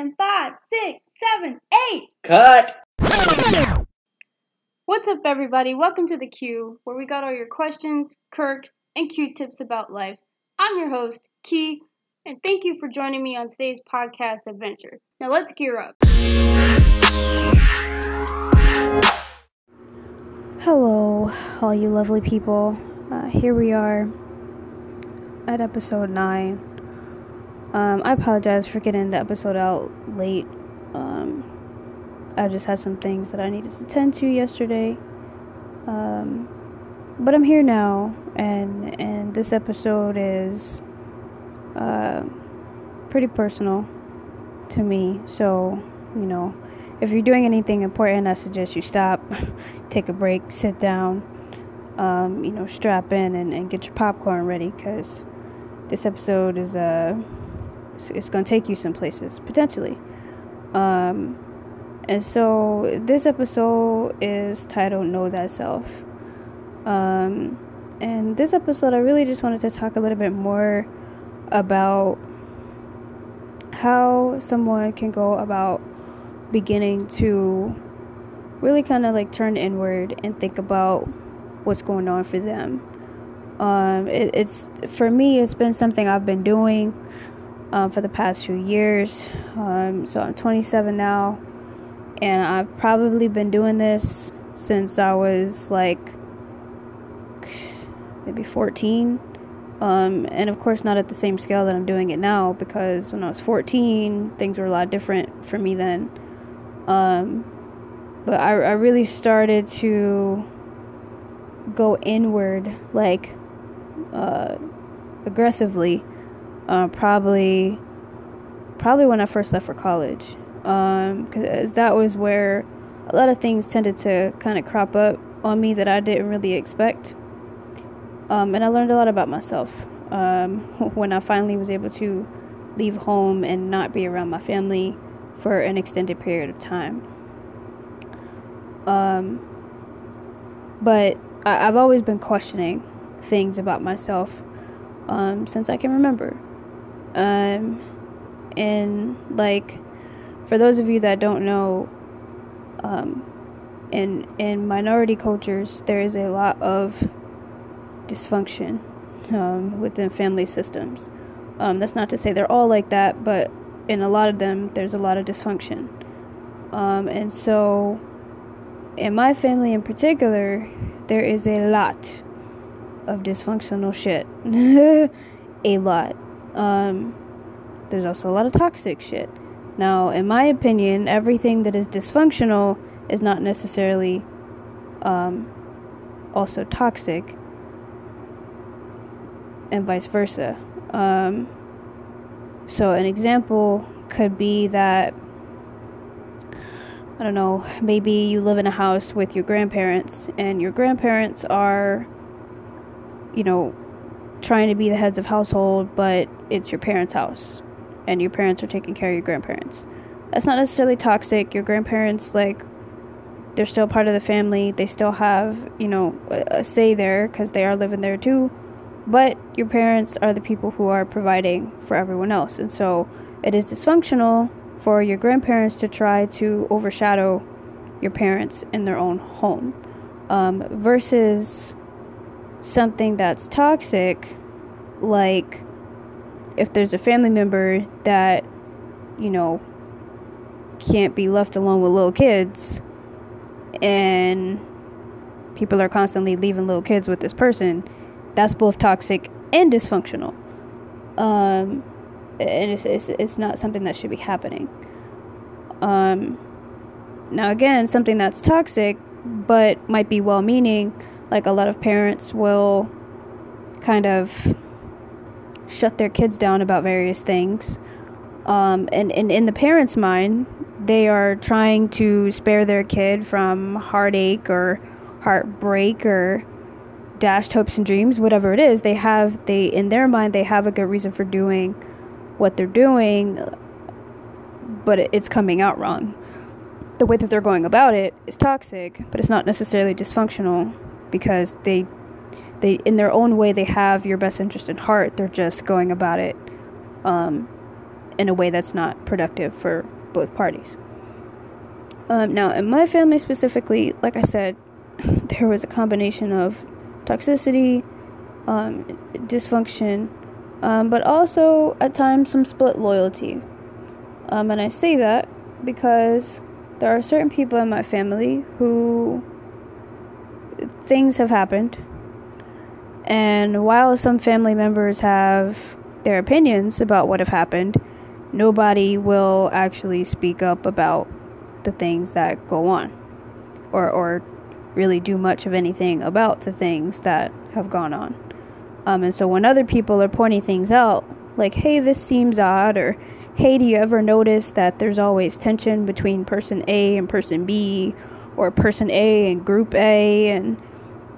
and five, six, seven, eight. Cut! What's up, everybody? Welcome to the Q, where we got all your questions, quirks, and Q tips about life. I'm your host, Key, and thank you for joining me on today's podcast adventure. Now let's gear up. Hello, all you lovely people. Uh, here we are at episode 9. Um, I apologize for getting the episode out late. Um, I just had some things that I needed to tend to yesterday. Um, but I'm here now, and and this episode is uh, pretty personal to me. So, you know, if you're doing anything important, I suggest you stop, take a break, sit down, um, you know, strap in and, and get your popcorn ready because this episode is uh, it's, going to take you some places potentially. Um, and so this episode is titled "Know Thyself." Um, and this episode, I really just wanted to talk a little bit more about how someone can go about beginning to really kind of like turn inward and think about what's going on for them. Um, it, it's for me, it's been something I've been doing um, for the past few years. Um, so I'm 27 now, and I've probably been doing this since I was like maybe 14. Um, and of course, not at the same scale that I'm doing it now because when I was 14, things were a lot different for me then. Um, but I, I really started to go inward, like uh, aggressively, uh, probably probably when I first left for college, because um, that was where a lot of things tended to kind of crop up on me that I didn't really expect. Um, and I learned a lot about myself um, when I finally was able to leave home and not be around my family for an extended period of time. Um, but I, have always been questioning things about myself um, since I can remember. Um, and like, for those of you that don't know, um, in in minority cultures, there is a lot of dysfunction um, within family systems. Um, that's not to say they're all like that, but in a lot of them, there's a lot of dysfunction. Um, and so, in my family in particular, there is a lot of dysfunctional shit. a lot. Um, there's also a lot of toxic shit. Now, in my opinion, everything that is dysfunctional is not necessarily um, also toxic, and vice versa. Um, so, an example could be that, I don't know, maybe you live in a house with your grandparents, and your grandparents are, you know, trying to be the heads of household, but it's your parents' house, and your parents are taking care of your grandparents. That's not necessarily toxic. Your grandparents, like, they're still part of the family. They still have, you know, a say there because they are living there too but your parents are the people who are providing for everyone else. And so it is dysfunctional for your grandparents to try to overshadow your parents in their own home um, versus something that's toxic, like if there's a family member that, you know, can't be left alone with little kids and people are constantly leaving little kids with this person that's both toxic and dysfunctional. Um, and it's, it's, it's not something that should be happening. Um, now, again, something that's toxic but might be well meaning, like a lot of parents will kind of shut their kids down about various things. Um, and, and in the parent's mind, they are trying to spare their kid from heartache or heartbreak or dashed hopes and dreams, whatever it is, they have they in their mind they have a good reason for doing what they're doing, but it's coming out wrong. The way that they're going about it is toxic, but it's not necessarily dysfunctional because they they in their own way they have your best interest at heart. They're just going about it um, in a way that's not productive for both parties. Um, now, in my family specifically, like I said, there was a combination of toxicity, um, dysfunction, um, but also at times some split loyalty. Um, and I say that because there are certain people in my family who things have happened. And while some family members have their opinions about what have happened, nobody will actually speak up about the things that go on or or really do much of anything about the things that have gone on. Um, and so when other people are pointing things out, like, hey, this seems odd, or hey, do you ever notice that there's always tension between person A and person B, or person A and group A, and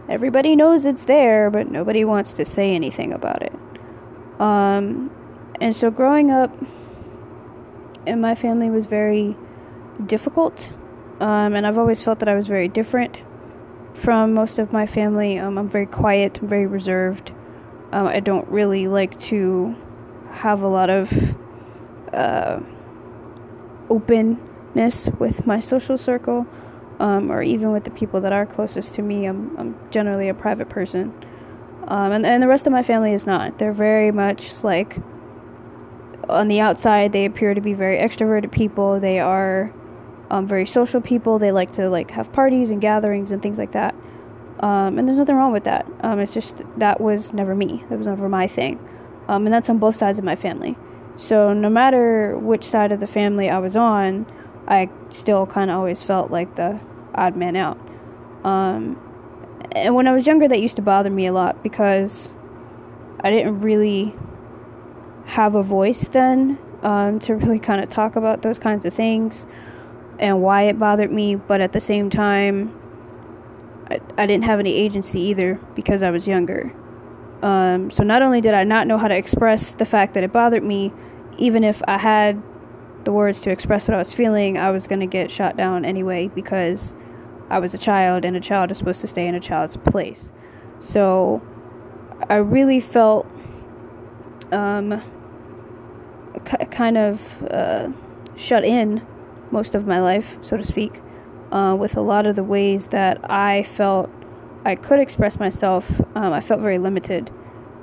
everybody knows it's there, but nobody wants to say anything about it. Um, and so growing up in my family was very difficult, um, and I've always felt that I was very different from most of my family. Um, I'm very quiet, I'm very reserved. Um, I don't really like to have a lot of uh, openness with my social circle, um, or even with the people that are closest to me. I'm, I'm generally a private person, um, and and the rest of my family is not. They're very much like on the outside. They appear to be very extroverted people. They are um, very social people. They like to like have parties and gatherings and things like that. Um, and there's nothing wrong with that. Um, it's just that was never me. That was never my thing. Um, and that's on both sides of my family. So no matter which side of the family I was on, I still kind of always felt like the odd man out. Um, and when I was younger, that used to bother me a lot because I didn't really have a voice then um, to really kind of talk about those kinds of things and why it bothered me. But at the same time, I, I didn't have any agency either because I was younger. Um, so not only did I not know how to express the fact that it bothered me, even if I had the words to express what I was feeling, I was going to get shot down anyway because I was a child and a child is supposed to stay in a child's place. So I really felt um, k- kind of uh, shut in most of my life, so to speak uh, with a lot of the ways that I felt I could express myself. Um, I felt very limited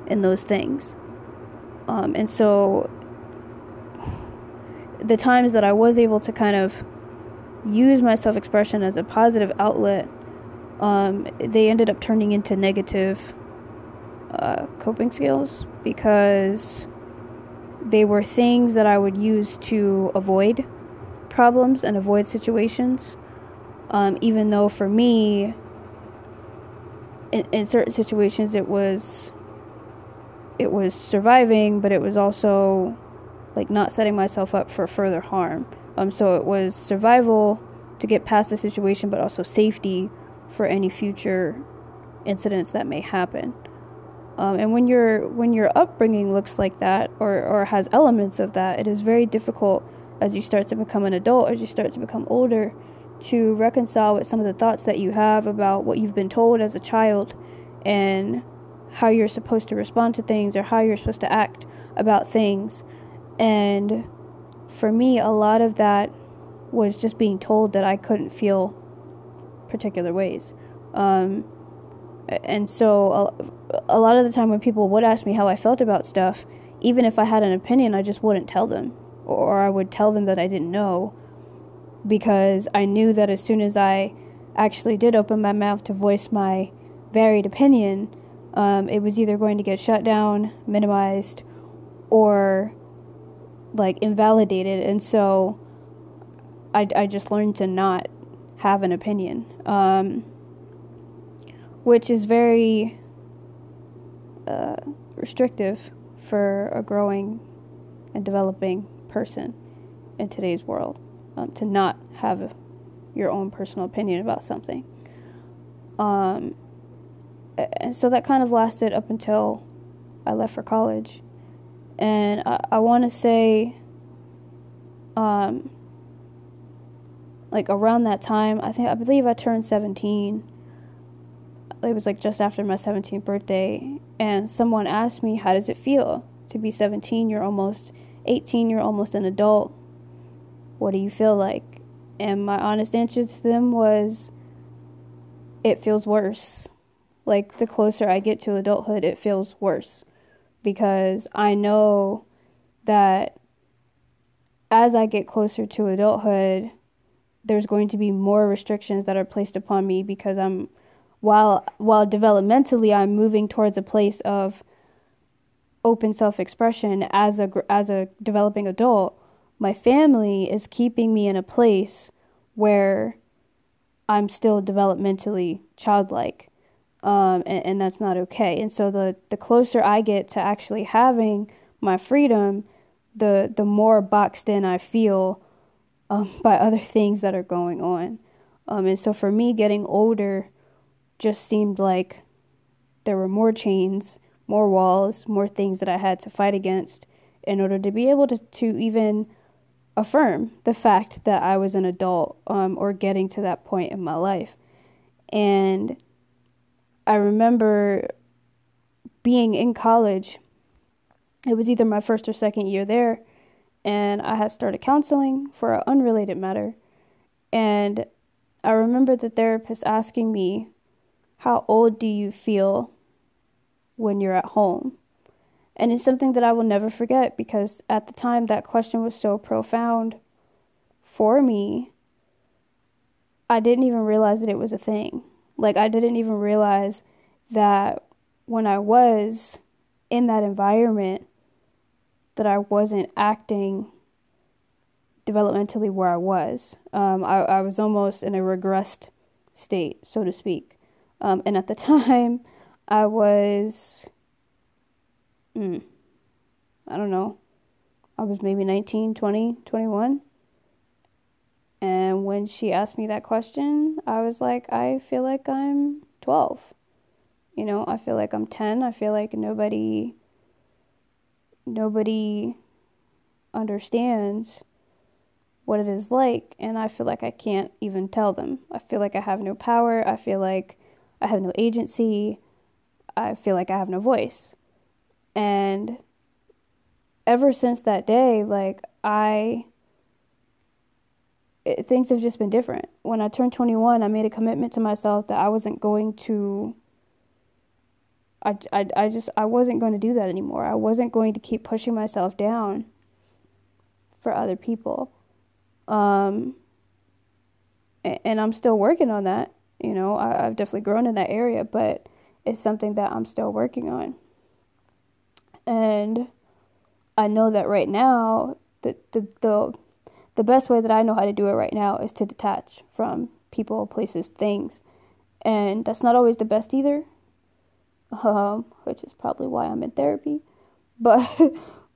in those things. Um, and so the times that I was able to kind of use my self expression as a positive outlet, um, they ended up turning into negative uh, coping skills because they were things that I would use to avoid problems and avoid situations. Um, even though for me, in, in certain situations, it was it was surviving, but it was also like not setting myself up for further harm. Um, so it was survival to get past the situation, but also safety for any future incidents that may happen. Um, and when your when your upbringing looks like that, or or has elements of that, it is very difficult as you start to become an adult, as you start to become older, to reconcile with some of the thoughts that you have about what you've been told as a child and how you're supposed to respond to things or how you're supposed to act about things. And for me, a lot of that was just being told that I couldn't feel particular ways. Um, and so, a, a lot of the time when people would ask me how I felt about stuff, even if I had an opinion, I just wouldn't tell them. Or I would tell them that I didn't know because I knew that as soon as I actually did open my mouth to voice my varied opinion, um, it was either going to get shut down, minimized, or like invalidated. And so I, I just learned to not have an opinion, um, which is very uh, restrictive for a growing and developing person in today's world um, to not have your own personal opinion about something. Um, and so that kind of lasted up until I left for college. And I, I want to say, um, like around that time, I think I believe I turned 17. It was like just after my 17th birthday, and someone asked me, "How does it feel to be 17? You're almost 18, you're almost an adult. What do you feel like? And my honest answer to them was, it feels worse. Like the closer I get to adulthood, it feels worse because I know that as I get closer to adulthood, there's going to be more restrictions that are placed upon me because I'm while while developmentally I'm moving towards a place of open self-expression as a as a developing adult my family is keeping me in a place where I'm still developmentally childlike um, and, and that's not okay and so the the closer I get to actually having my freedom the the more boxed in I feel um, by other things that are going on. Um, and so for me, getting older just seemed like there were more chains, more walls, more things that I had to fight against in order to be able to, to even affirm the fact that I was an adult um, or getting to that point in my life. And I remember being in college it was either my first or second year there, and I had started counseling for an unrelated matter. And I remember the therapist asking me, How old do you feel when you're at home? And it's something that I will never forget because at the time that question was so profound for me. I didn't even realize that it was a thing. Like, I didn't even realize that when I was in that environment, that I wasn't acting developmentally where I was. Um, I, I, was almost in a regressed state, so to speak. Um, and at the time, I was, mm, I don't know, I was maybe 19, 20, 21. And when she asked me that question, I was like, I feel like I'm 12. You know, I feel like I'm 10. I feel like nobody nobody understands what it is like, and I feel like I can't even tell them. I feel like I have no power. I feel like I have no agency. I feel like I have no voice. And ever since that day, like, I. It, things have just been different. When I turned 21, I made a commitment to myself that I wasn't going to I, I, I just I wasn't going to do that anymore. I wasn't going to keep pushing myself down for other people. Um, and, and I'm still working on that. You know, I, I've definitely grown in that area, but it's something that I'm still working on. And I know that right now, the, the, the, the best way that I know how to do it right now is to detach from people, places, things. And that's not always the best either um, which is probably why I'm in therapy. But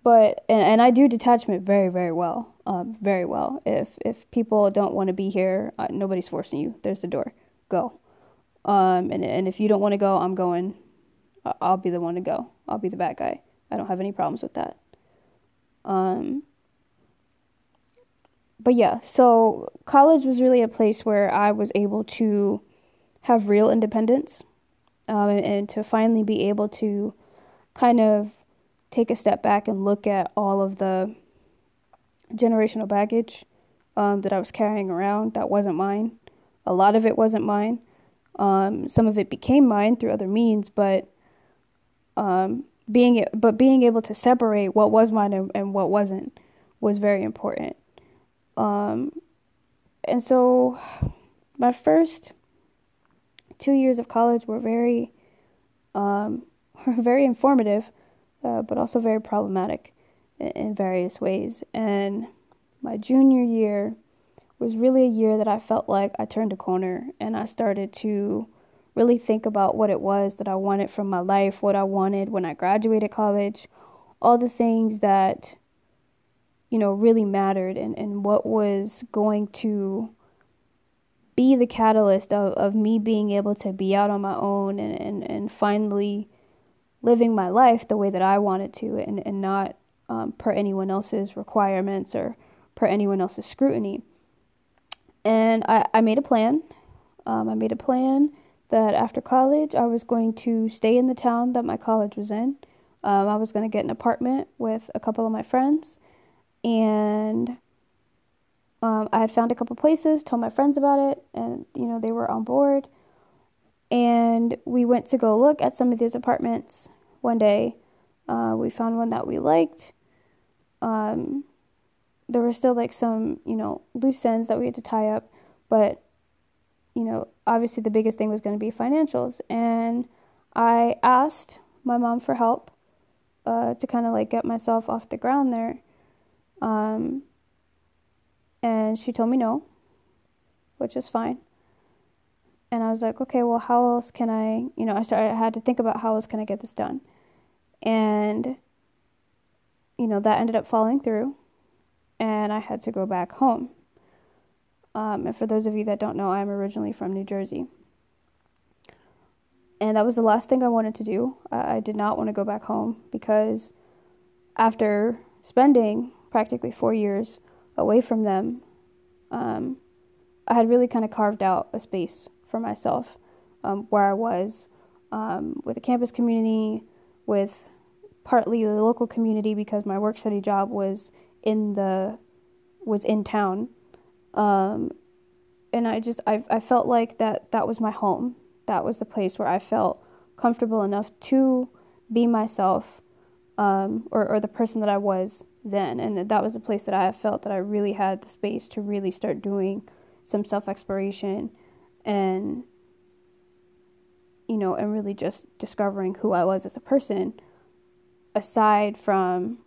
but and, and I do detachment very very well, um, very well. If if people don't want to be here, uh, nobody's forcing you. There's the door. Go. Um, and and if you don't want to go, I'm going. I'll be the one to go. I'll be the bad guy. I don't have any problems with that. Um. But yeah, so college was really a place where I was able to have real independence um, and to finally be able to kind of take a step back and look at all of the generational baggage um, that I was carrying around that wasn't mine. A lot of it wasn't mine. Um, some of it became mine through other means, but um, being but being able to separate what was mine and, and what wasn't was very important. Um, and so, my first two years of college were very, um, very informative, uh, but also very problematic in, in various ways. And my junior year was really a year that I felt like I turned a corner and I started to really think about what it was that I wanted from my life, what I wanted when I graduated college, all the things that you know really mattered and, and what was going to be the catalyst of, of me being able to be out on my own and, and, and finally living my life the way that I wanted to and, and not um, per anyone else's requirements or per anyone else's scrutiny. And I, I made a plan. Um, I made a plan that after college I was going to stay in the town that my college was in. Um, I was going to get an apartment with a couple of my friends and um, I had found a couple places, told my friends about it, and you know they were on board. And we went to go look at some of these apartments one day. Uh, we found one that we liked. Um, there were still like some, you know, loose ends that we had to tie up, but you know, obviously the biggest thing was going to be financials. And I asked my mom for help uh, to kind of like get myself off the ground there. Um, and she told me no, which is fine. And I was like, okay, well, how else can I, you know, I started, I had to think about how else can I get this done. And, you know, that ended up falling through. And I had to go back home. Um, and for those of you that don't know, I'm originally from New Jersey. And that was the last thing I wanted to do. I did not want to go back home because after spending practically four years away from them, um, I had really kind of carved out a space for myself um, where I was um, with the campus community, with partly the local community because my work study job was in the was in town um, and I just I I felt like that that was my home. That was the place where I felt comfortable enough to be myself, um, or or the person that I was then, and that was a place that I felt that I really had the space to really start doing some self exploration, and you know, and really just discovering who I was as a person, aside from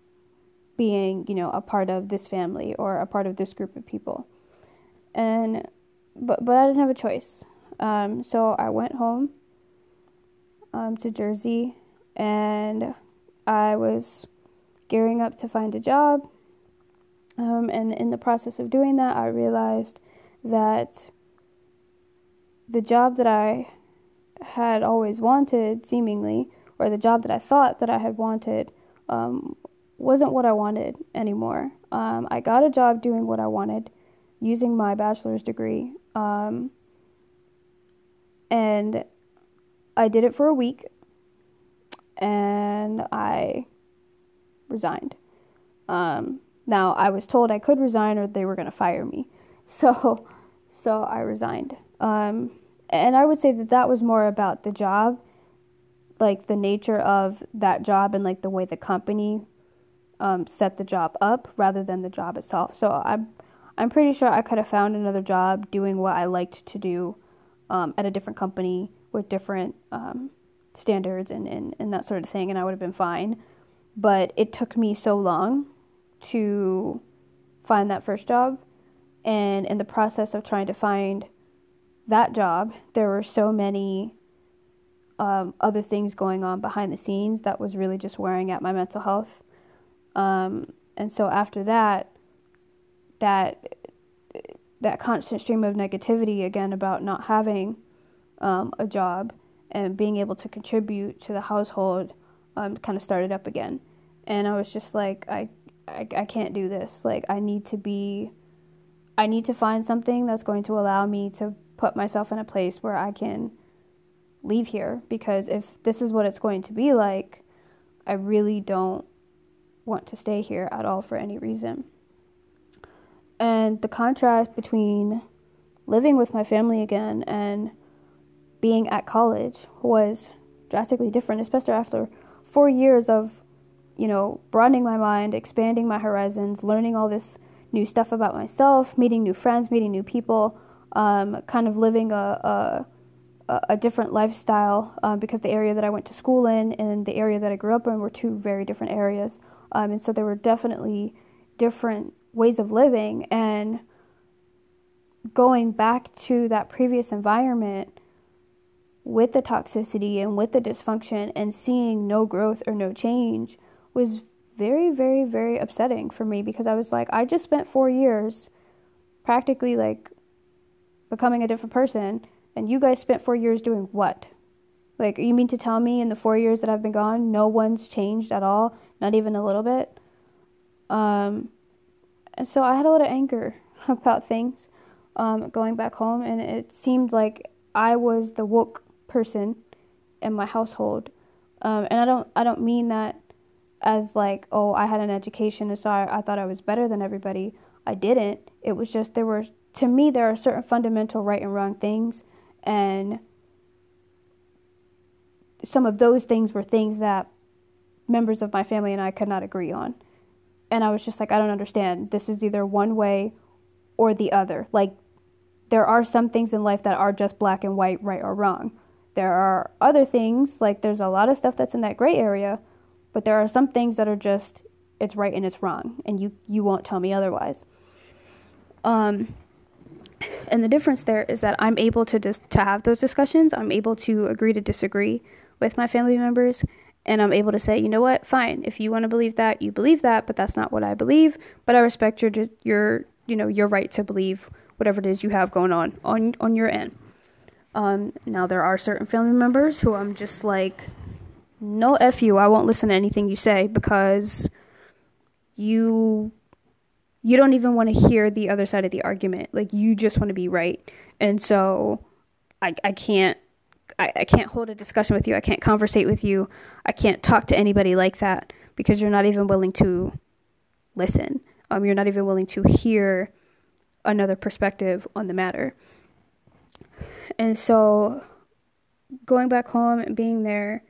being you know a part of this family or a part of this group of people and but but I didn't have a choice. Um, so I went home um, to Jersey, and I was gearing up to find a job. Um, and in the process of doing that, I realized that the job that I had always wanted, seemingly, or the job that I thought that I had wanted, um, wasn't what I wanted anymore. Um, I got a job doing what I wanted, using my bachelor's degree. Um, and I did it for a week and I resigned. Um, now I was told I could resign or they were going to fire me. So so I resigned. Um, and I would say that that was more about the job, like the nature of that job and like the way the company um, set the job up rather than the job itself. So I'm I'm pretty sure I could have found another job doing what I liked to do um, at a different company with different um, standards and, and, and that sort of thing, and I would have been fine. But it took me so long to find that first job. And in the process of trying to find that job, there were so many um, other things going on behind the scenes that was really just wearing at my mental health. Um, and so after that, that that constant stream of negativity again about not having um, a job and being able to contribute to the household um, kind of started up again. And i was just like I, I i can't do this. Like i need to be i need to find something that's going to allow me to put myself in a place where i can leave here. Because if this is what it's going to be like i really don't want to stay here at all for any reason. And the contrast between living with my family again and being at college was drastically different, especially after four years of, you know, broadening my mind, expanding my horizons, learning all this new stuff about myself, meeting new friends, meeting new people, um, kind of living a, a, a different lifestyle um, because the area that I went to school in and the area that I grew up in were two very different areas. Um, and so there were definitely different ways of living and going back to that previous environment with the toxicity and with the dysfunction and seeing no growth or no change was very very very upsetting for me because I was like I just spent 4 years practically like becoming a different person and you guys spent 4 years doing what? Like you mean to tell me in the 4 years that I've been gone no one's changed at all, not even a little bit? Um and so I had a lot of anger about things um, going back home, and it seemed like I was the woke person in my household. Um, and I don't I don't mean that as like, oh, I had an education, and so I, I thought I was better than everybody. I didn't. It was just there were to me there are certain fundamental right and wrong things, and some of those things were things that members of my family and I could not agree on. And I was just like, I don't understand. This is either one way or the other. Like, there are some things in life that are just black and white, right or wrong. There are other things, like, there's a lot of stuff that's in that gray area, but there are some things that are just, it's right and it's wrong, and you, you won't tell me otherwise. Um, and the difference there is that I'm able to just to have those discussions. I'm able to agree to disagree with my family members, and I'm able to say, you know what, fine. If you want to believe that, you believe that, but that's not what I believe. But I respect your your you know your right to believe whatever it is you have going on on on your end. Um, now there are certain family members who I'm just like, no f you. I won't listen to anything you say because you you don't even want to hear the other side of the argument. Like you just want to be right, and so I I can't I, I can't hold a discussion with you. I can't conversate with you. I can't talk to anybody like that because you're not even willing to listen. Um, you're not even willing to hear another perspective on the matter. And so going back home and being there,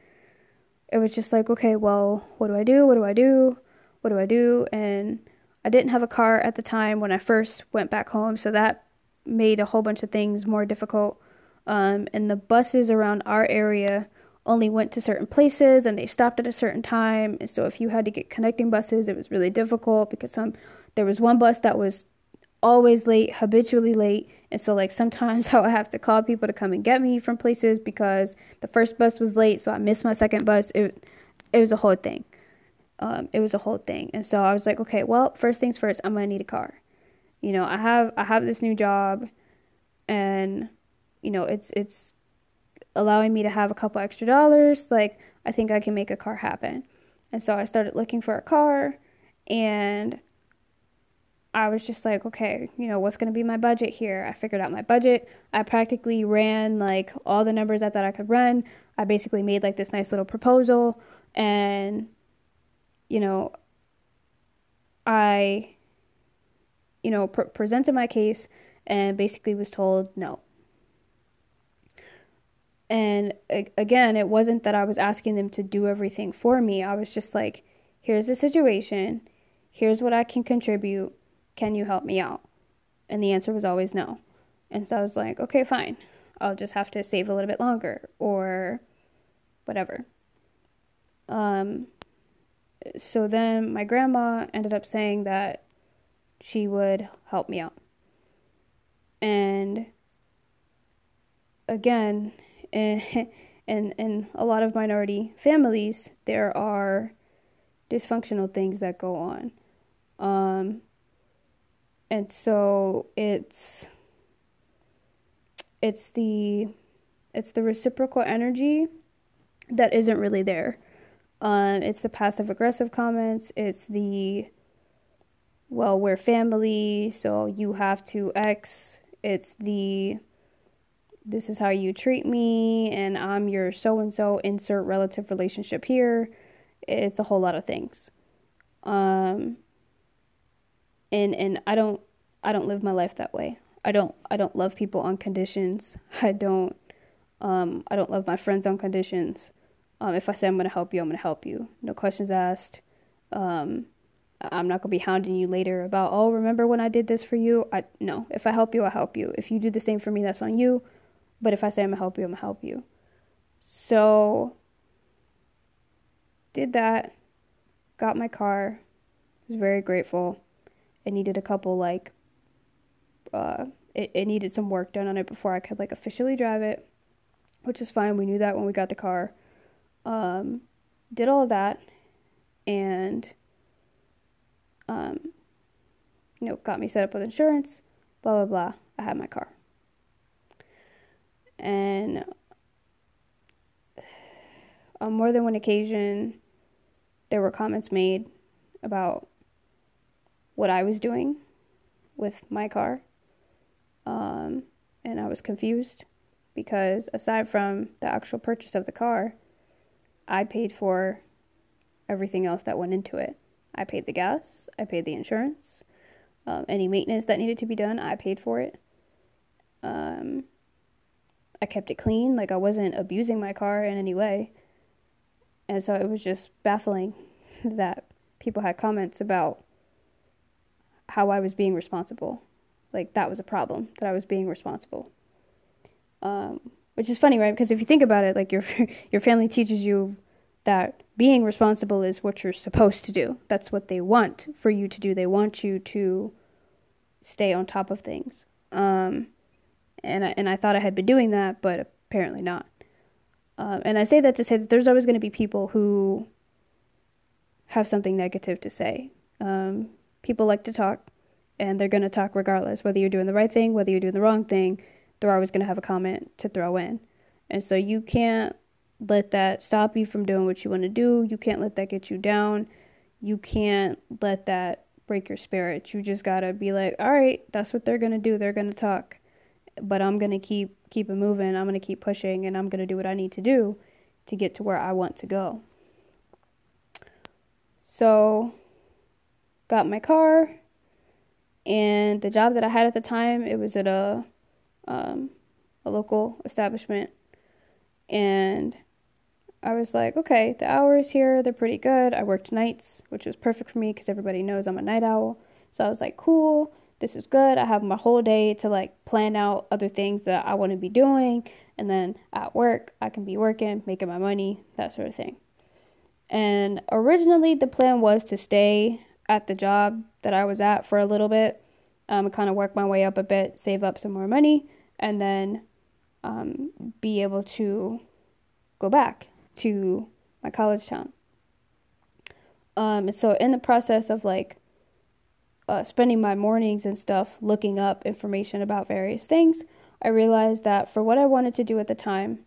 it was just like, okay, well, what do I do? What do I do? What do I do? And I didn't have a car at the time when I first went back home, so that made a whole bunch of things more difficult um, and the buses around our area only went to certain places and they stopped at a certain time. And so if you had to get connecting buses, it was really difficult because some there was one bus that was always late, habitually late. And so like sometimes I would have to call people to come and get me from places because the first bus was late, so I missed my second bus. It it was a whole thing. Um, it was a whole thing. And so I was like, okay, well, first things first, I'm gonna need a car. You know, I have I have this new job and you know, it's it's allowing me to have a couple extra dollars, like I think I can make a car happen. And so I started looking for a car and I was just like, okay, you know, what's going to be my budget here? I figured out my budget. I practically ran like all the numbers I thought I could run. I basically made like this nice little proposal and you know, I you know, pr- presented my case and basically was told no. And again, it wasn't that I was asking them to do everything for me. I was just like, here's the situation. Here's what I can contribute. Can you help me out? And the answer was always no. And so I was like, okay, fine. I'll just have to save a little bit longer or whatever. Um, so then my grandma ended up saying that she would help me out. And again, and in, in a lot of minority families, there are dysfunctional things that go on. Um, and so it's it's the it's the reciprocal energy that isn't really there. Um, it's the passive aggressive comments. It's the well, we're family, so you have to X. It's the this is how you treat me, and I'm your so and so, insert relative relationship here. It's a whole lot of things. Um, and and I don't I don't live my life that way. I don't I don't love people on conditions. I don't um, I don't love my friends on conditions. Um, if I say I'm gonna help you, I'm gonna help you. No questions asked. Um, I'm not gonna be hounding you later about oh remember when I did this for you. I no. If I help you, I help you. If you do the same for me, that's on you. But if I say I'm gonna help you, I'm gonna help you. So did that, got my car, was very grateful. It needed a couple like uh it, it needed some work done on it before I could like officially drive it. Which is fine. We knew that when we got the car. Um did all of that and um you know, got me set up with insurance, blah blah blah. I had my car and on more than one occasion, there were comments made about what I was doing with my car. Um, and I was confused because aside from the actual purchase of the car, I paid for everything else that went into it. I paid the gas, I paid the insurance, um, any maintenance that needed to be done, I paid for it. Um, I kept it clean, like I wasn't abusing my car in any way. And so it was just baffling that people had comments about how I was being responsible. Like that was a problem, that I was being responsible. Um, which is funny, right? Because if you think about it, like your your family teaches you that being responsible is what you're supposed to do. That's what they want for you to do. They want you to stay on top of things. Um, and I, and I thought I had been doing that, but apparently not. Um, and I say that to say that there's always going to be people who have something negative to say. Um, people like to talk, and they're going to talk regardless, whether you're doing the right thing, whether you're doing the wrong thing. They're always going to have a comment to throw in, and so you can't let that stop you from doing what you want to do. You can't let that get you down. You can't let that break your spirit. You just gotta be like, all right, that's what they're gonna do. They're gonna talk but I'm going to keep keep it moving. I'm going to keep pushing and I'm going to do what I need to do to get to where I want to go. So got my car and the job that I had at the time, it was at a um, a local establishment and I was like, okay, the hours here, they're pretty good. I worked nights, which was perfect for me because everybody knows I'm a night owl. So I was like, cool this is good. I have my whole day to like plan out other things that I want to be doing. And then at work, I can be working, making my money, that sort of thing. And originally, the plan was to stay at the job that I was at for a little bit, um, kind of work my way up a bit, save up some more money, and then um, be able to go back to my college town. Um, so in the process of like uh, spending my mornings and stuff looking up information about various things, I realized that for what I wanted to do at the time,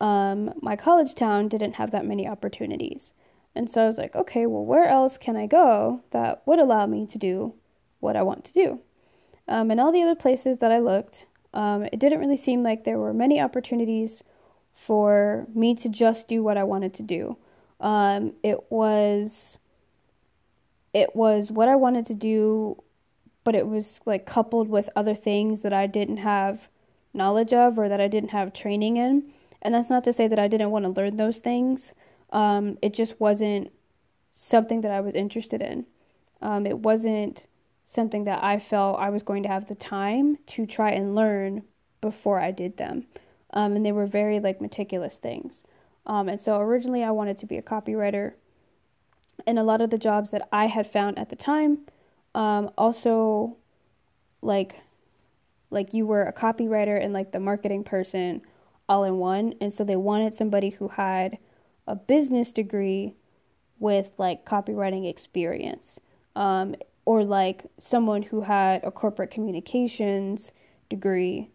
um, my college town didn't have that many opportunities. And so I was like, okay, well, where else can I go that would allow me to do what I want to do? Um, and all the other places that I looked, um, it didn't really seem like there were many opportunities for me to just do what I wanted to do. Um, it was it was what I wanted to do, but it was like coupled with other things that I didn't have knowledge of or that I didn't have training in. And that's not to say that I didn't want to learn those things. Um, it just wasn't something that I was interested in. Um, it wasn't something that I felt I was going to have the time to try and learn before I did them. Um, and they were very like meticulous things. Um, and so originally I wanted to be a copywriter and a lot of the jobs that I had found at the time um, also like like you were a copywriter and like the marketing person all in one and so they wanted somebody who had a business degree with like copywriting experience um, or like someone who had a corporate communications degree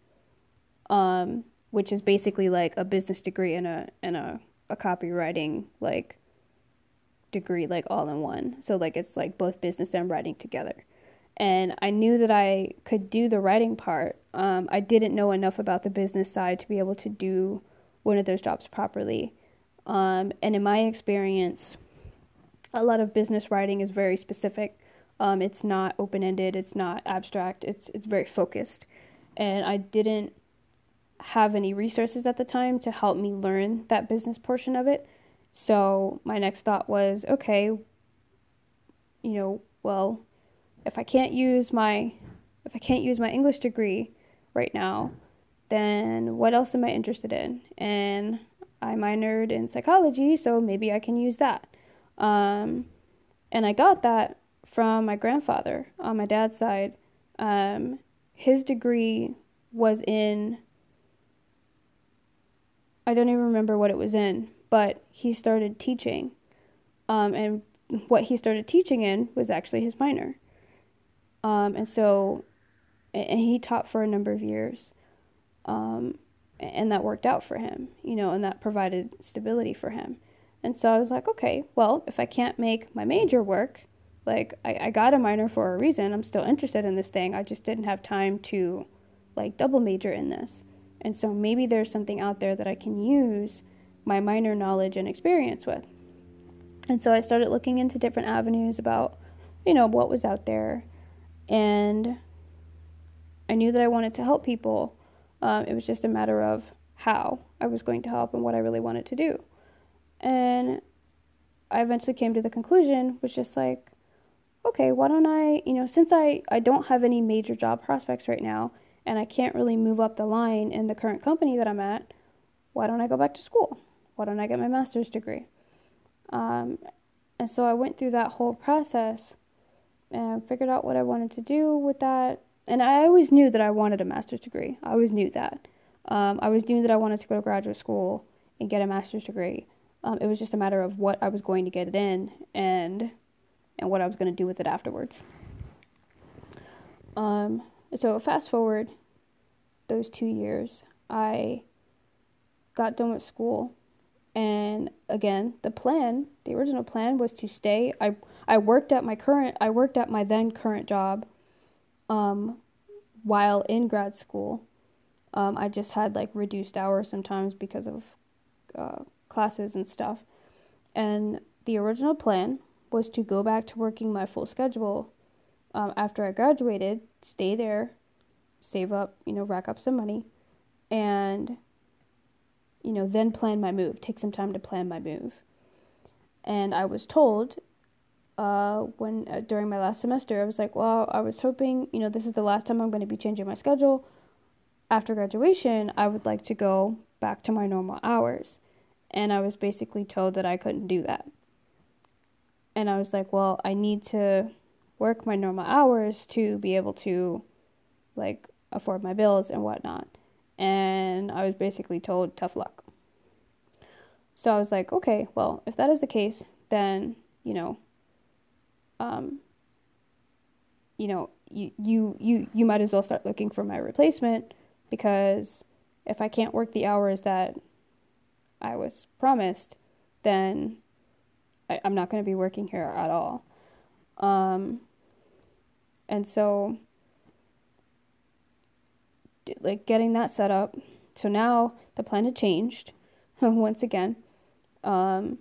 um, which is basically like a business degree and a and a, a copywriting like degree like all in one. So like it's like both business and writing together. And I knew that I could do the writing part. Um, I didn't know enough about the business side to be able to do one of those jobs properly. Um, and in my experience, a lot of business writing is very specific. Um, it's not open ended. It's not abstract. It's it's very focused. And I didn't have any resources at the time to help me learn that business portion of it. So my next thought was, okay, you know, well, if I can't use my if I can't use my English degree right now, then what else am I interested in? And I minored in psychology, so maybe I can use that. Um, and I got that from my grandfather on my dad's side. Um, his degree was in, I don't even remember what it was in, but he started teaching. Um, and what he started teaching in was actually his minor. Um, and so, and he taught for a number of years. Um, and that worked out for him, you know, and that provided stability for him. And so I was like, okay, well, if I can't make my major work, like I, I got a minor for a reason. I'm still interested in this thing. I just didn't have time to like double major in this. And so maybe there's something out there that I can use my minor knowledge and experience with. And so I started looking into different avenues about, you know, what was out there. And I knew that I wanted to help people. Um, it was just a matter of how I was going to help and what I really wanted to do. And I eventually came to the conclusion was just like, okay, why don't I, you know, since I, I don't have any major job prospects right now and I can't really move up the line in the current company that I'm at, why don't I go back to school? Why don't I get my master's degree? Um, and so I went through that whole process and figured out what I wanted to do with that. And I always knew that I wanted a master's degree. I always knew that. Um, I always knew that I wanted to go to graduate school and get a master's degree. Um, it was just a matter of what I was going to get it in and and what I was going to do with it afterwards. Um, so fast forward those two years, I got done with school, and again, the plan, the original plan, was to stay. I I worked at my current, I worked at my then current job, um, while in grad school. Um, I just had like reduced hours sometimes because of uh, classes and stuff. And the original plan was to go back to working my full schedule um, after I graduated, stay there, save up, you know, rack up some money, and, you know, then plan my move, take some time to plan my move. And I was told uh, when uh, during my last semester, I was like, well, I was hoping, you know, this is the last time I'm going to be changing my schedule. After graduation, I would like to go back to my normal hours and I was basically told that I couldn't do that. And I was like, well, I need to work my normal hours to be able to like afford my bills and whatnot. And I was basically told tough luck. So I was like, okay, well, if that is the case, then, you know, um, you know, you, you, you, you might as well start looking for my replacement because if I can't work the hours that I was promised, then I, am not going to be working here at all. Um, and so, like, getting that set up. So now the plan had changed once again. Um,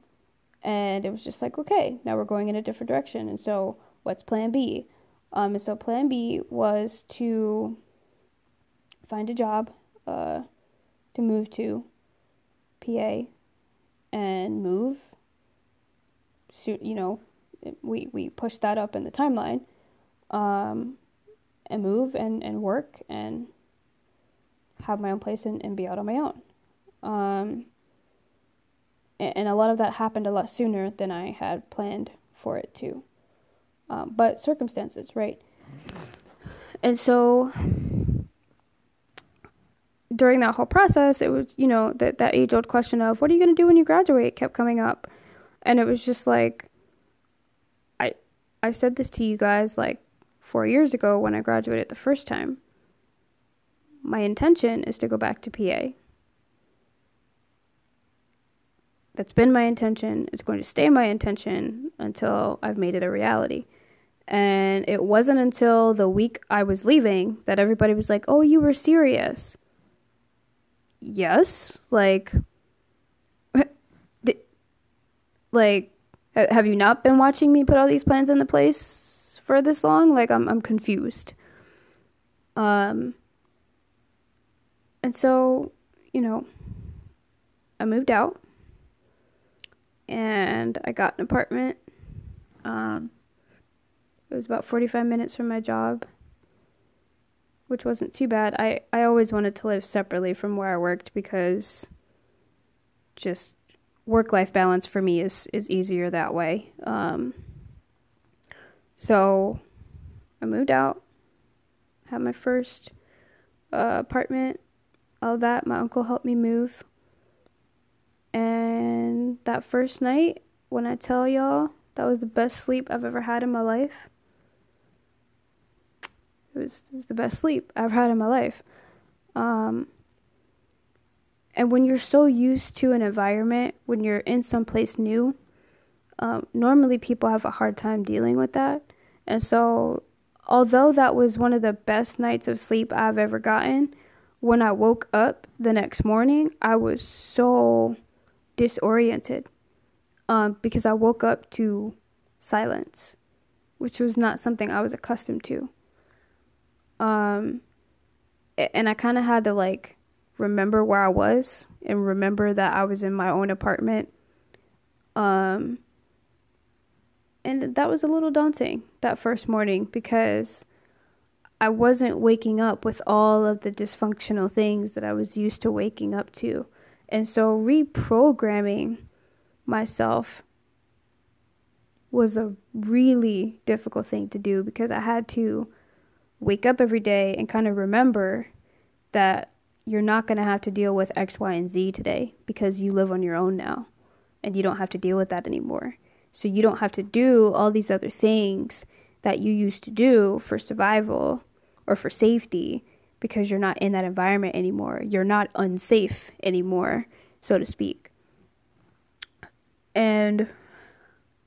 and it was just like, okay, now we're going in a different direction. And so, what's plan B? Um, and so, plan B was to find a job uh, to move to PA and move. So, you know, we we push that up in the timeline, um, and move and and work and have my own place and, and be out on my own. Um, and, a lot of that happened a lot sooner than I had planned for it to. Um, but circumstances, right? And so during that whole process, it was, you know, that, that age old question of, what are you going to do when you graduate kept coming up. And it was just like, I, I said this to you guys like four years ago when I graduated the first time. My intention is to go back to PA. That's been my intention. It's going to stay my intention until I've made it a reality. And it wasn't until the week I was leaving that everybody was like, oh, you were serious yes like like have you not been watching me put all these plans into place for this long like i'm i'm confused um and so you know i moved out and i got an apartment um it was about 45 minutes from my job which wasn't too bad. I, I always wanted to live separately from where I worked because just work life balance for me is, is easier that way. Um, so I moved out, had my first uh, apartment, all that. My uncle helped me move. And that first night, when I tell y'all, that was the best sleep I've ever had in my life. It was, it was the best sleep I've had in my life. Um, and when you're so used to an environment, when you're in some place new, um, normally people have a hard time dealing with that. And so, although that was one of the best nights of sleep I've ever gotten, when I woke up the next morning, I was so disoriented. um, because I woke up to silence, which was not something I was accustomed to. Um, and I kind of had to like remember where I was and remember that I was in my own apartment. Um, and that was a little daunting that first morning because I wasn't waking up with all of the dysfunctional things that I was used to waking up to. And so reprogramming myself was a really difficult thing to do because I had to wake up every day and kind of remember that you're not going to have to deal with X, Y, and Z today because you live on your own now and you don't have to deal with that anymore. So you don't have to do all these other things that you used to do for survival or for safety because you're not in that environment anymore. You're not unsafe anymore, so to speak. And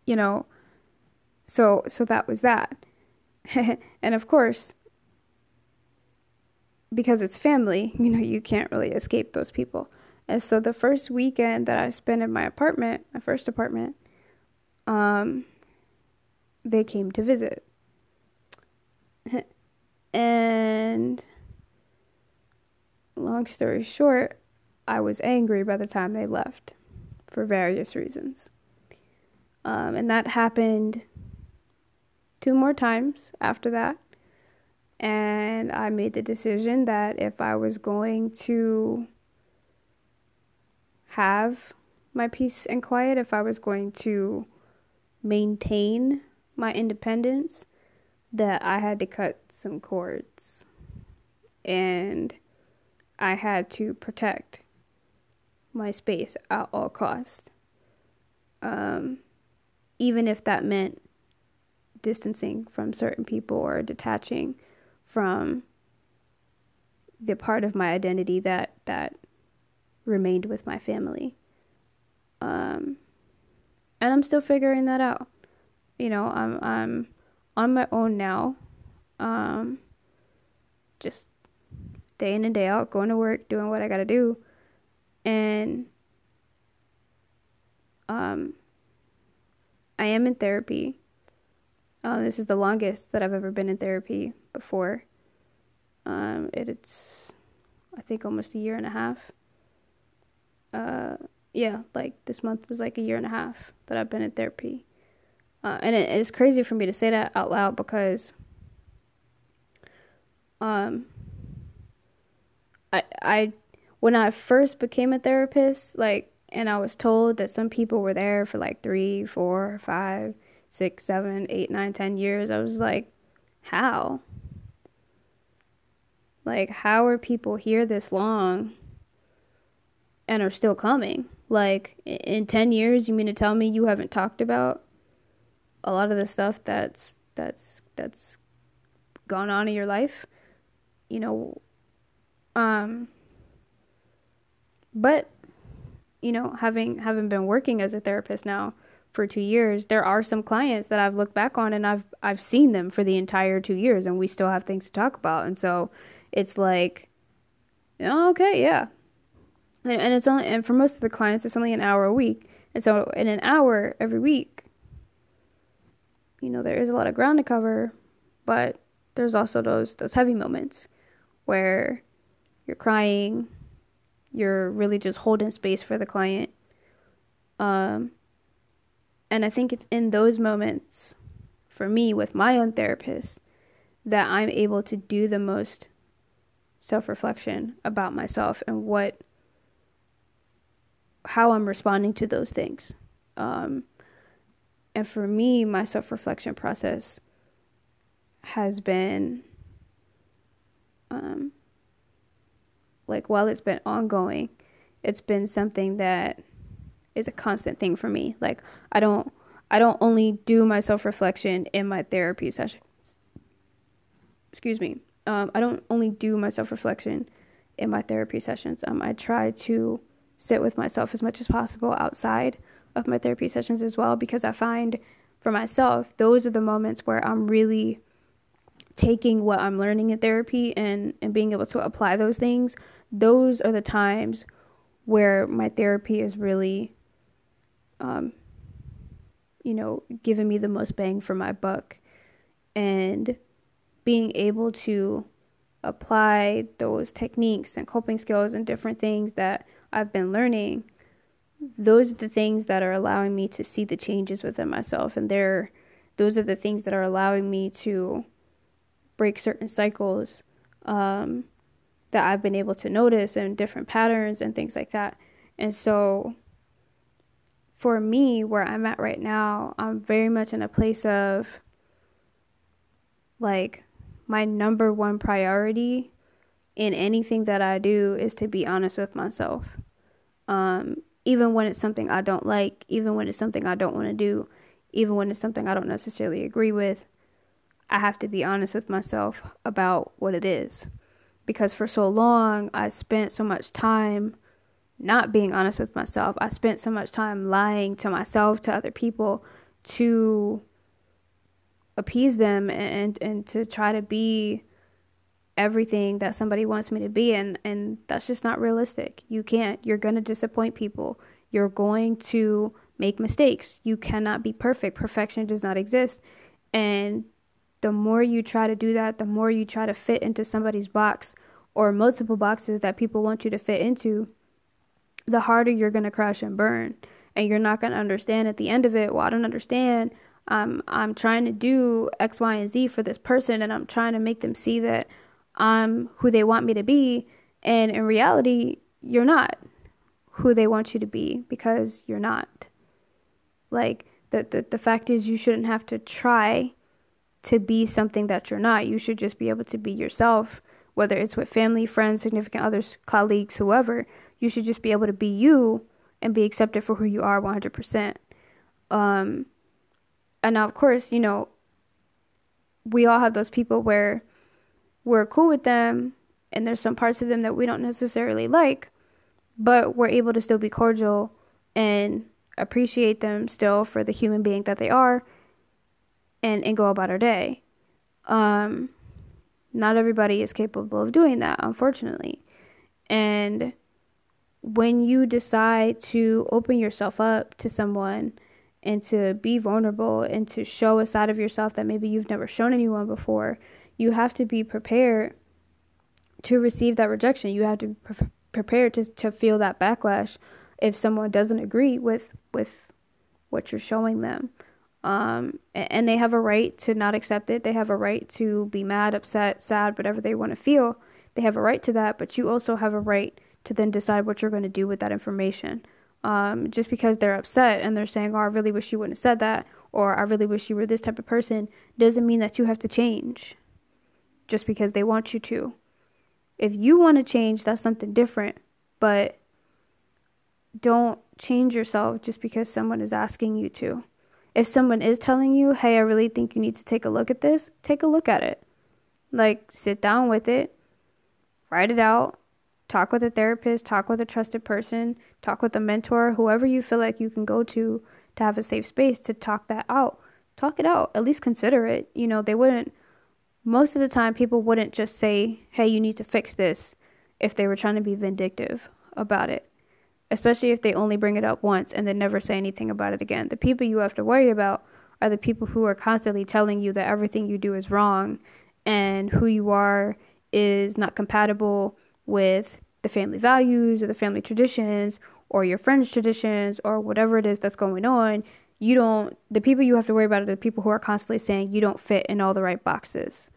you know, so so that was that. and of course, because it's family, you know, you can't really escape those people. And so the first weekend that I spent in my apartment, my first apartment, um, they came to visit. and long story short, I was angry by the time they left for various reasons. Um, and that happened two more times after that. And I made the decision that if I was going to have my peace and quiet, if I was going to maintain my independence, that I had to cut some cords. And I had to protect my space at all costs. Um, even if that meant distancing from certain people or detaching from the part of my identity that that remained with my family. Um, and I'm still figuring that out. You know, I'm I'm on my own now. Um, just day in and day out, going to work, doing what I gotta do, and um, I am in therapy. Uh, this is the longest that I've ever been in therapy before. Um, it, it's, I think, almost a year and a half. Uh, yeah, like this month was like a year and a half that I've been in therapy. Uh, and it, it's crazy for me to say that out loud because, um, I, I, when I first became a therapist, like, and I was told that some people were there for like three, four, five, six, seven, eight, nine, ten years, I was like, how? Like, how are people here this long and are still coming? Like, in 10 years, you mean to tell me you haven't talked about a lot of the stuff that's, that's, that's gone on in your life? You know, um, but, you know, having, having been working as a therapist now, for two years, there are some clients that I've looked back on and I've I've seen them for the entire two years and we still have things to talk about. And so it's like oh, okay, yeah. And, and it's only and for most of the clients it's only an hour a week. And so in an hour every week, you know, there is a lot of ground to cover, but there's also those those heavy moments where you're crying, you're really just holding space for the client. Um and I think it's in those moments, for me, with my own therapist, that I'm able to do the most self reflection about myself and what, how I'm responding to those things. Um, and for me, my self reflection process has been, um, like, while it's been ongoing, it's been something that is a constant thing for me. Like I don't I don't only do my self reflection in my therapy sessions. Excuse me. Um, I don't only do my self reflection in my therapy sessions. Um, I try to sit with myself as much as possible outside of my therapy sessions as well because I find for myself those are the moments where I'm really taking what I'm learning in therapy and and being able to apply those things. Those are the times where my therapy is really um, you know, given me the most bang for my buck. And being able to apply those techniques and coping skills and different things that I've been learning, those are the things that are allowing me to see the changes within myself. And they're, those are the things that are allowing me to break certain cycles um, that I've been able to notice and different patterns and things like that. And so for me, where I'm at right now, I'm very much in a place of like my number one priority in anything that I do is to be honest with myself. Um, even when it's something I don't like, even when it's something I don't want to do, even when it's something I don't necessarily agree with, I have to be honest with myself about what it is. Because for so long, I spent so much time not being honest with myself. I spent so much time lying to myself, to other people, to appease them and and to try to be everything that somebody wants me to be and and that's just not realistic. You can't. You're going to disappoint people. You're going to make mistakes. You cannot be perfect. Perfection does not exist. And the more you try to do that, the more you try to fit into somebody's box or multiple boxes that people want you to fit into, the harder you're going to crash and burn. And you're not going to understand at the end of it, well, I don't understand. Um, I'm trying to do X, Y, and Z for this person, and I'm trying to make them see that I'm who they want me to be. And in reality, you're not who they want you to be because you're not. Like, the, the, the fact is, you shouldn't have to try to be something that you're not. You should just be able to be yourself, whether it's with family, friends, significant others, colleagues, whoever. You should just be able to be you and be accepted for who you are 100%. Um, and now, of course, you know, we all have those people where we're cool with them and there's some parts of them that we don't necessarily like, but we're able to still be cordial and appreciate them still for the human being that they are and, and go about our day. Um, not everybody is capable of doing that, unfortunately. And when you decide to open yourself up to someone and to be vulnerable and to show a side of yourself that maybe you've never shown anyone before, you have to be prepared to receive that rejection. You have to be pre- prepared to, to feel that backlash if someone doesn't agree with with what you're showing them um, and they have a right to not accept it. They have a right to be mad, upset, sad, whatever they want to feel. They have a right to that, but you also have a right to then decide what you're going to do with that information. Um, just because they're upset and they're saying, "Oh, I really wish you wouldn't have said that," or "I really wish you were this type of person," doesn't mean that you have to change. Just because they want you to. If you want to change, that's something different. But don't change yourself just because someone is asking you to if someone is telling you, hey, I really think you need to take a look at this, take a look at it. Like, sit down with it, write it out, talk with a therapist, talk with a trusted person, talk with a mentor, whoever you feel like you can go to to have a safe space to talk that out. Talk it out, at least consider it. You know, they wouldn't, most of the time, people wouldn't just say, hey, you need to fix this if they were trying to be vindictive about it especially if they only bring it up once and then never say anything about it again. The people you have to worry about are the people who are constantly telling you that everything you do is wrong and who you are is not compatible with the family values or the family traditions or your friends' traditions or whatever it is that's going on. You don't, the people you have to worry about are the people who are constantly saying you don't fit in all the right boxes.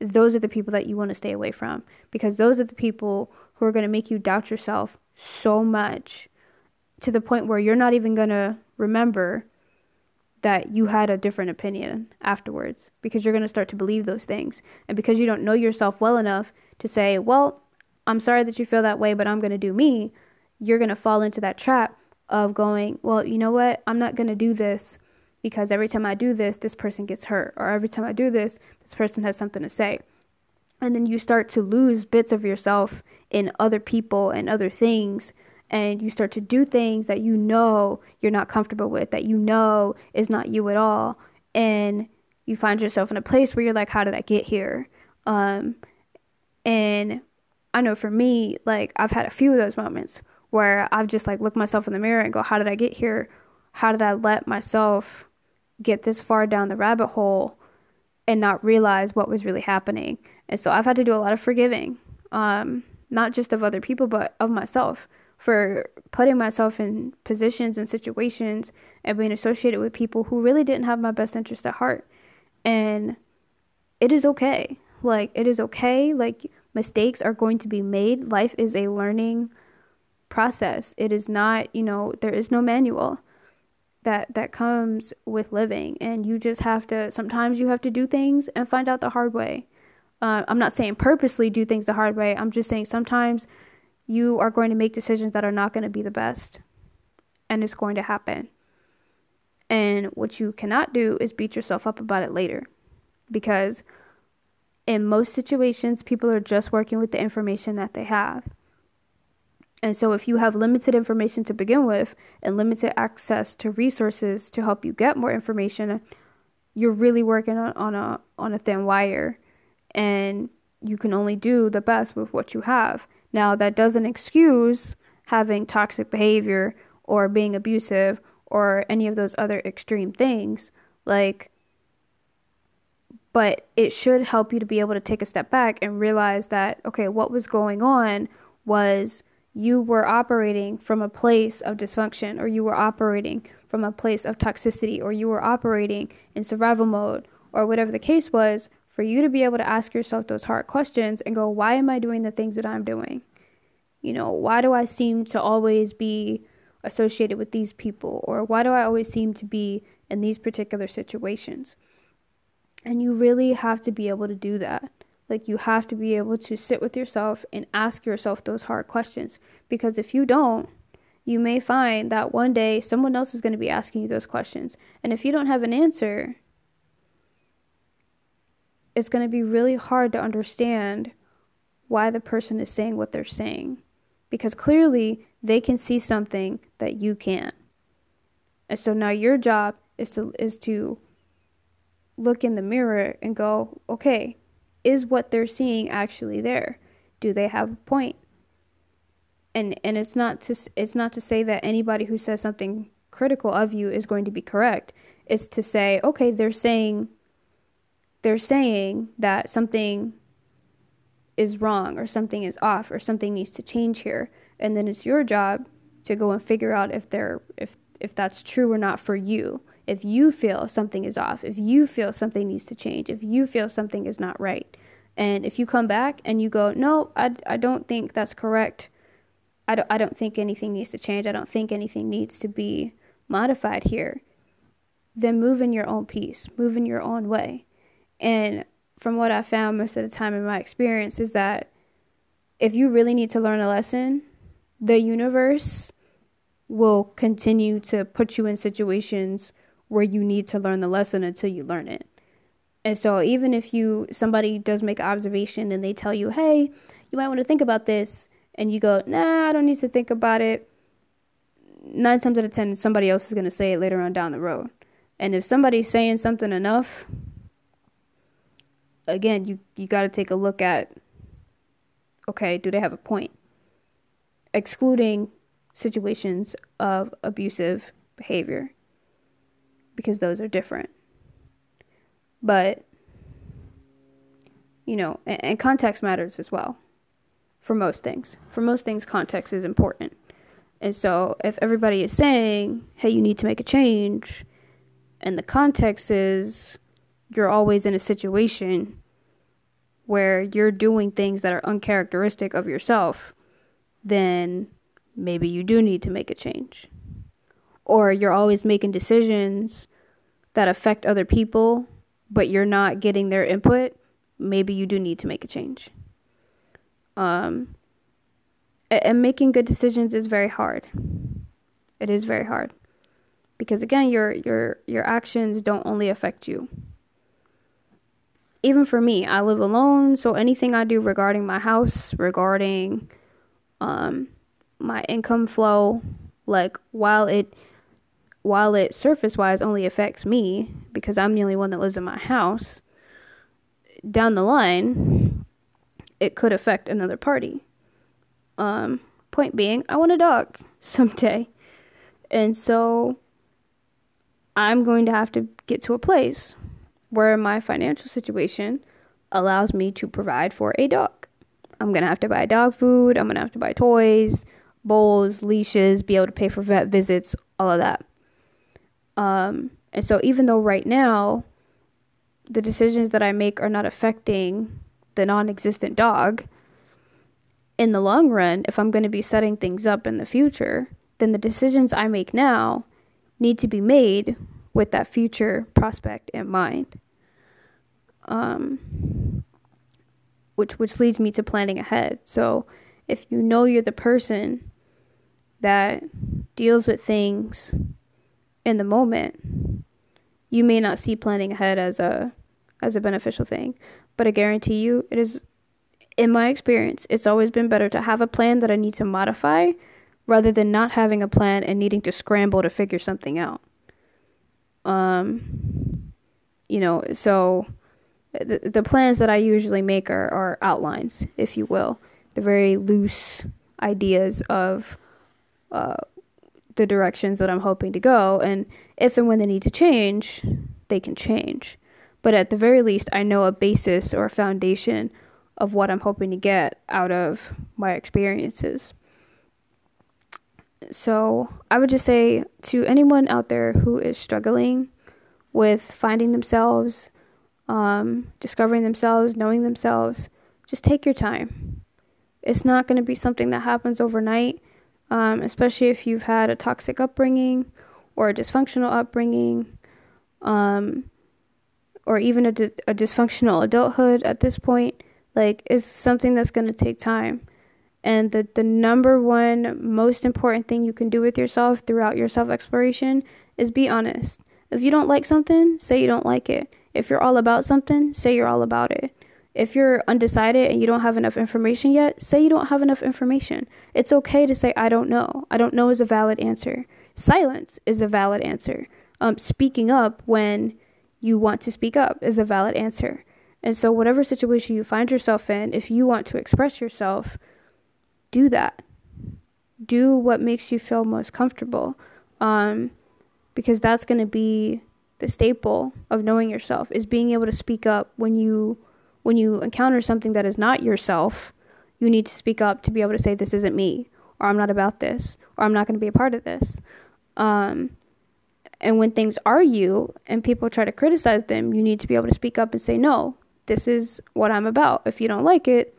Those are the people that you want to stay away from because those are the people who are going to make you doubt yourself so much to the point where you're not even going to remember that you had a different opinion afterwards because you're going to start to believe those things. And because you don't know yourself well enough to say, well, I'm sorry that you feel that way, but I'm going to do me, you're going to fall into that trap of going, well, you know what? I'm not going to do this because every time I do this, this person gets hurt. Or every time I do this, this person has something to say and then you start to lose bits of yourself in other people and other things and you start to do things that you know you're not comfortable with that you know is not you at all and you find yourself in a place where you're like how did i get here um, and i know for me like i've had a few of those moments where i've just like looked myself in the mirror and go how did i get here how did i let myself get this far down the rabbit hole and not realize what was really happening. And so I've had to do a lot of forgiving, um, not just of other people, but of myself for putting myself in positions and situations and being associated with people who really didn't have my best interest at heart. And it is okay. Like, it is okay. Like, mistakes are going to be made. Life is a learning process. It is not, you know, there is no manual that that comes with living and you just have to sometimes you have to do things and find out the hard way uh, i'm not saying purposely do things the hard way. I'm just saying sometimes you are going to make decisions that are not going to be the best and it's going to happen. And what you cannot do is beat yourself up about it later because in most situations people are just working with the information that they have. And so, if you have limited information to begin with and limited access to resources to help you get more information, you're really working on, on a on a thin wire, and you can only do the best with what you have. Now, that doesn't excuse having toxic behavior or being abusive or any of those other extreme things. Like, but it should help you to be able to take a step back and realize that okay, what was going on was you were operating from a place of dysfunction or you were operating from a place of toxicity or you were operating in survival mode or whatever the case was for you to be able to ask yourself those hard questions and go why am i doing the things that i'm doing you know why do i seem to always be associated with these people or why do i always seem to be in these particular situations and you really have to be able to do that like you have to be able to sit with yourself and ask yourself those hard questions. Because if you don't, you may find that one day someone else is going to be asking you those questions. And if you don't have an answer, it's going to be really hard to understand why the person is saying what they're saying. Because clearly they can see something that you can't. And so now your job is to is to look in the mirror and go, okay, is what they're seeing actually there? Do they have a point? And and it's not to it's not to say that anybody who says something critical of you is going to be correct. It's to say, okay, they're saying they're saying that something is wrong or something is off or something needs to change here. And then it's your job to go and figure out if they're if if that's true or not for you if you feel something is off, if you feel something needs to change, if you feel something is not right. And if you come back and you go, no, I, I don't think that's correct. I don't, I don't think anything needs to change. I don't think anything needs to be modified here. Then move in your own peace, move in your own way. And from what I found most of the time in my experience is that if you really need to learn a lesson, the universe will continue to put you in situations where you need to learn the lesson until you learn it. And so even if you somebody does make an observation and they tell you, "Hey, you might want to think about this," and you go, "Nah, I don't need to think about it." 9 times out of 10 somebody else is going to say it later on down the road. And if somebody's saying something enough, again, you you got to take a look at okay, do they have a point? Excluding situations of abusive behavior because those are different. But, you know, and, and context matters as well for most things. For most things, context is important. And so if everybody is saying, hey, you need to make a change, and the context is you're always in a situation where you're doing things that are uncharacteristic of yourself, then maybe you do need to make a change. Or you're always making decisions that affect other people, but you're not getting their input, maybe you do need to make a change. Um, and making good decisions is very hard. It is very hard because again, your your your actions don't only affect you. Even for me, I live alone, so anything I do regarding my house, regarding um, my income flow, like while it while it surface wise only affects me because I'm the only one that lives in my house, down the line, it could affect another party. Um, point being, I want a dog someday. And so I'm going to have to get to a place where my financial situation allows me to provide for a dog. I'm going to have to buy dog food, I'm going to have to buy toys, bowls, leashes, be able to pay for vet visits, all of that. Um, and so, even though right now the decisions that I make are not affecting the non existent dog, in the long run, if I'm going to be setting things up in the future, then the decisions I make now need to be made with that future prospect in mind. Um, which which leads me to planning ahead. So if you know you're the person that deals with things in the moment, you may not see planning ahead as a as a beneficial thing. But I guarantee you it is in my experience, it's always been better to have a plan that I need to modify rather than not having a plan and needing to scramble to figure something out. Um you know, so the, the plans that I usually make are, are outlines, if you will. The very loose ideas of uh, the directions that I'm hoping to go. And if and when they need to change, they can change. But at the very least, I know a basis or a foundation of what I'm hoping to get out of my experiences. So I would just say to anyone out there who is struggling with finding themselves, um, discovering themselves, knowing themselves, just take your time. It's not going to be something that happens overnight, um, especially if you've had a toxic upbringing or a dysfunctional upbringing, um, or even a, di- a dysfunctional adulthood at this point. Like, it's something that's going to take time. And the, the number one most important thing you can do with yourself throughout your self exploration is be honest. If you don't like something, say you don't like it. If you're all about something, say you're all about it. If you're undecided and you don't have enough information yet, say you don't have enough information. It's okay to say, I don't know. I don't know is a valid answer. Silence is a valid answer. Um, speaking up when you want to speak up is a valid answer. And so, whatever situation you find yourself in, if you want to express yourself, do that. Do what makes you feel most comfortable. Um, because that's going to be the staple of knowing yourself is being able to speak up when you when you encounter something that is not yourself you need to speak up to be able to say this isn't me or i'm not about this or i'm not going to be a part of this um, and when things are you and people try to criticize them you need to be able to speak up and say no this is what i'm about if you don't like it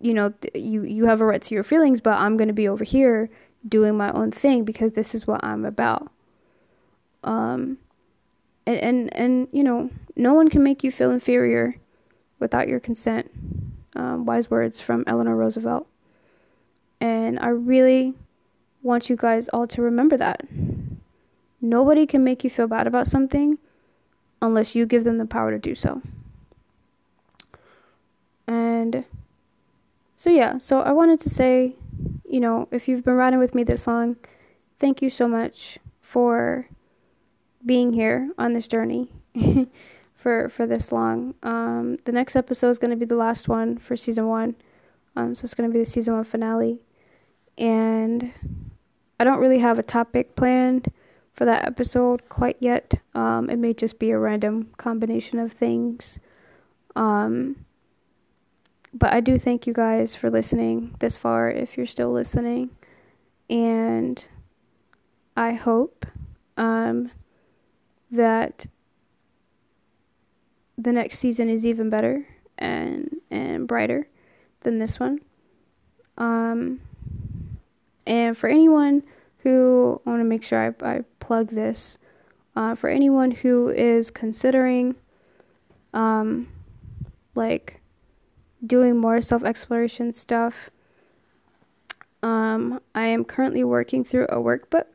you know you you have a right to your feelings but i'm going to be over here doing my own thing because this is what i'm about um, and, and, and, you know, no one can make you feel inferior without your consent. Um, wise words from Eleanor Roosevelt. And I really want you guys all to remember that. Nobody can make you feel bad about something unless you give them the power to do so. And so, yeah, so I wanted to say, you know, if you've been riding with me this long, thank you so much for being here on this journey for for this long. Um, the next episode is going to be the last one for season one, um, so it's going to be the season one finale, and I don't really have a topic planned for that episode quite yet. Um, it may just be a random combination of things. Um, but I do thank you guys for listening this far if you're still listening. And I hope um, that the next season is even better and and brighter than this one. Um, and for anyone who I want to make sure I, I plug this, uh, for anyone who is considering, um, like doing more self exploration stuff, um, I am currently working through a workbook.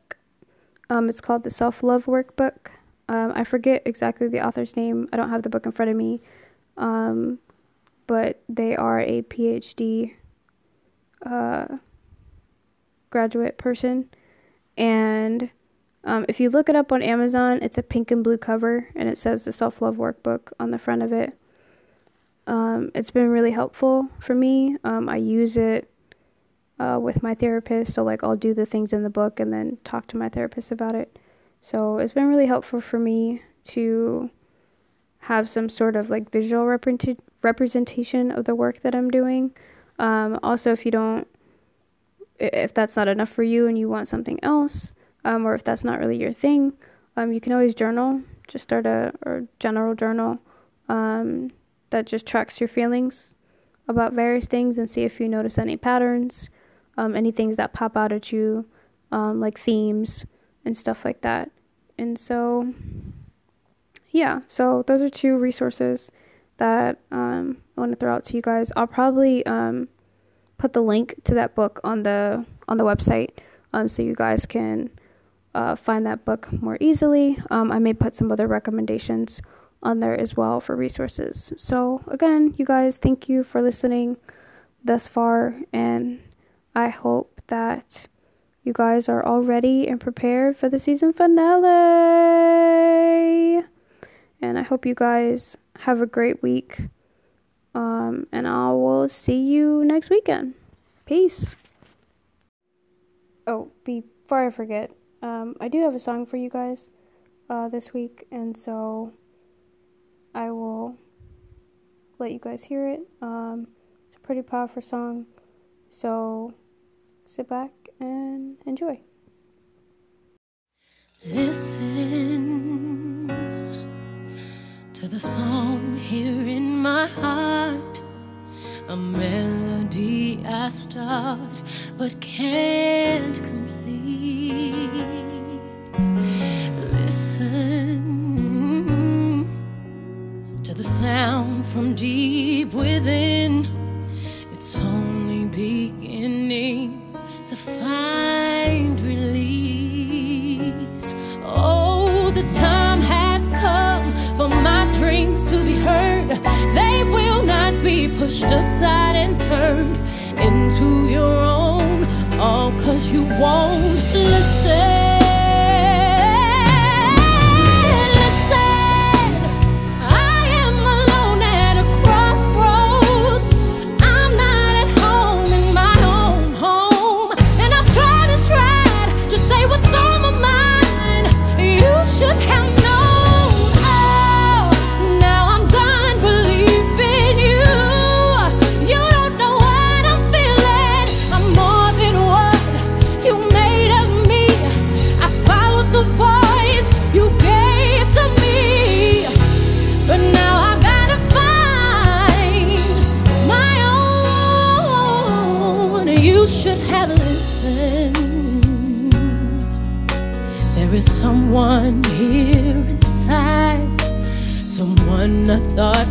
Um, it's called the Self Love Workbook. Um, I forget exactly the author's name. I don't have the book in front of me. Um, but they are a PhD uh, graduate person. And um, if you look it up on Amazon, it's a pink and blue cover and it says the Self Love Workbook on the front of it. Um, it's been really helpful for me. Um, I use it uh, with my therapist, so like I'll do the things in the book and then talk to my therapist about it. So it's been really helpful for me to have some sort of like visual repre- representation of the work that I'm doing. Um, also, if you don't, if that's not enough for you and you want something else, um, or if that's not really your thing, um, you can always journal. Just start a general journal um, that just tracks your feelings about various things and see if you notice any patterns, um, any things that pop out at you, um, like themes and stuff like that. And so, yeah, so those are two resources that um, I want to throw out to you guys. I'll probably um, put the link to that book on the on the website um, so you guys can uh, find that book more easily. Um, I may put some other recommendations on there as well for resources. So, again, you guys, thank you for listening thus far, and I hope that you guys are all ready and prepared for the season finale. And I hope you guys have a great week. Um, and I will see you next weekend. Peace. Oh, before I forget, um, I do have a song for you guys uh, this week, and so I will let you guys hear it. Um, it's a pretty powerful song, so sit back and enjoy. Listen to the song here in my heart, a melody I start but can't complete. Listen from deep within, it's only beginning to find release. Oh, the time has come for my dreams to be heard. They will not be pushed aside and turned into your own. All cause you won't listen. Listen. I thought